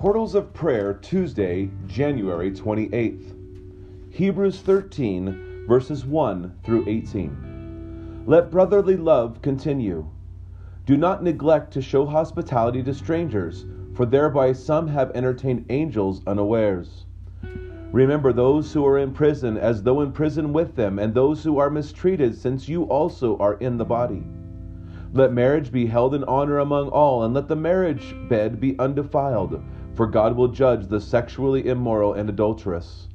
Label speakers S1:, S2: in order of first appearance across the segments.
S1: Portals of Prayer, Tuesday, January 28th. Hebrews 13, verses 1 through 18. Let brotherly love continue. Do not neglect to show hospitality to strangers, for thereby some have entertained angels unawares. Remember those who are in prison as though in prison with them, and those who are mistreated, since you also are in the body. Let marriage be held in honor among all, and let the marriage bed be undefiled for God will judge the sexually immoral and adulterous.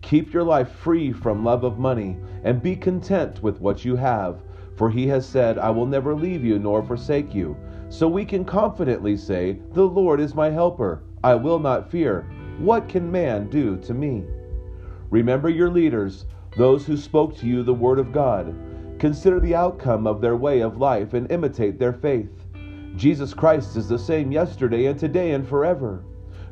S1: Keep your life free from love of money, and be content with what you have, for he has said, I will never leave you nor forsake you. So we can confidently say, The Lord is my helper. I will not fear. What can man do to me? Remember your leaders, those who spoke to you the word of God. Consider the outcome of their way of life and imitate their faith. Jesus Christ is the same yesterday and today and forever.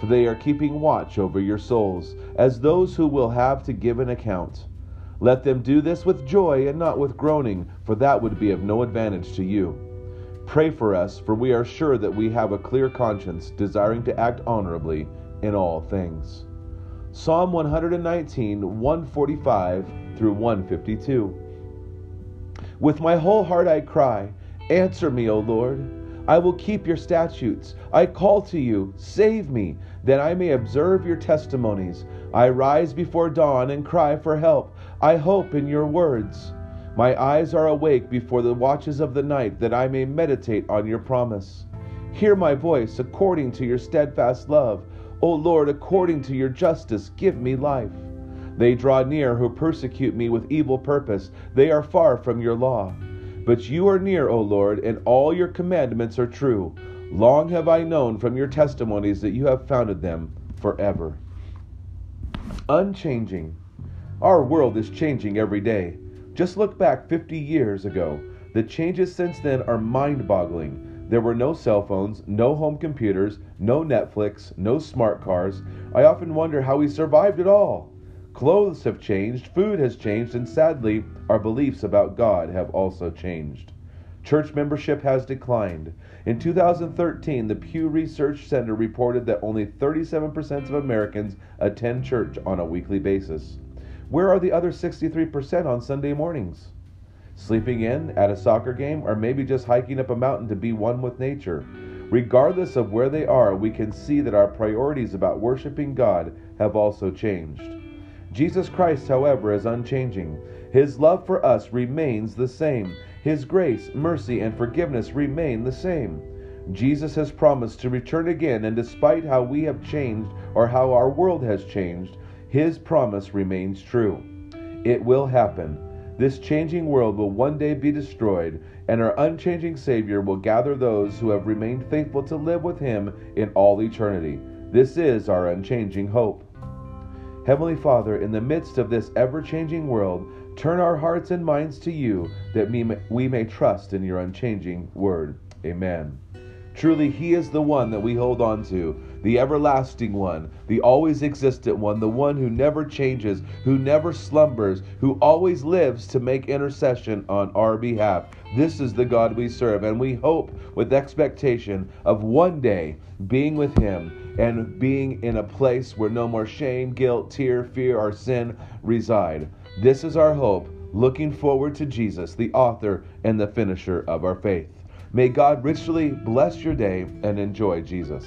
S1: for they are keeping watch over your souls, as those who will have to give an account. Let them do this with joy and not with groaning, for that would be of no advantage to you. Pray for us, for we are sure that we have a clear conscience, desiring to act honorably in all things. Psalm 119, 145 through 152. With my whole heart I cry, Answer me, O Lord. I will keep your statutes. I call to you, save me, that I may observe your testimonies. I rise before dawn and cry for help. I hope in your words. My eyes are awake before the watches of the night, that I may meditate on your promise. Hear my voice according to your steadfast love. O Lord, according to your justice, give me life. They draw near who persecute me with evil purpose. They are far from your law. But you are near, O Lord, and all your commandments are true. Long have I known from your testimonies that you have founded them forever. Unchanging. Our world is changing every day. Just look back 50 years ago. The changes since then are mind boggling. There were no cell phones, no home computers, no Netflix, no smart cars. I often wonder how we survived it all. Clothes have changed, food has changed, and sadly, our beliefs about God have also changed. Church membership has declined. In 2013, the Pew Research Center reported that only 37% of Americans attend church on a weekly basis. Where are the other 63% on Sunday mornings? Sleeping in, at a soccer game, or maybe just hiking up a mountain to be one with nature. Regardless of where they are, we can see that our priorities about worshiping God have also changed. Jesus Christ, however, is unchanging. His love for us remains the same. His grace, mercy, and forgiveness remain the same. Jesus has promised to return again, and despite how we have changed or how our world has changed, His promise remains true. It will happen. This changing world will one day be destroyed, and our unchanging Savior will gather those who have remained faithful to live with Him in all eternity. This is our unchanging hope. Heavenly Father, in the midst of this ever changing world, turn our hearts and minds to you that we may trust in your unchanging word. Amen. Truly, He is the one that we hold on to, the everlasting one, the always existent one, the one who never changes, who never slumbers, who always lives to make intercession on our behalf. This is the God we serve, and we hope with expectation of one day being with Him and being in a place where no more shame, guilt, tear, fear, or sin reside. This is our hope, looking forward to Jesus, the author and the finisher of our faith. May God richly bless your day and enjoy Jesus.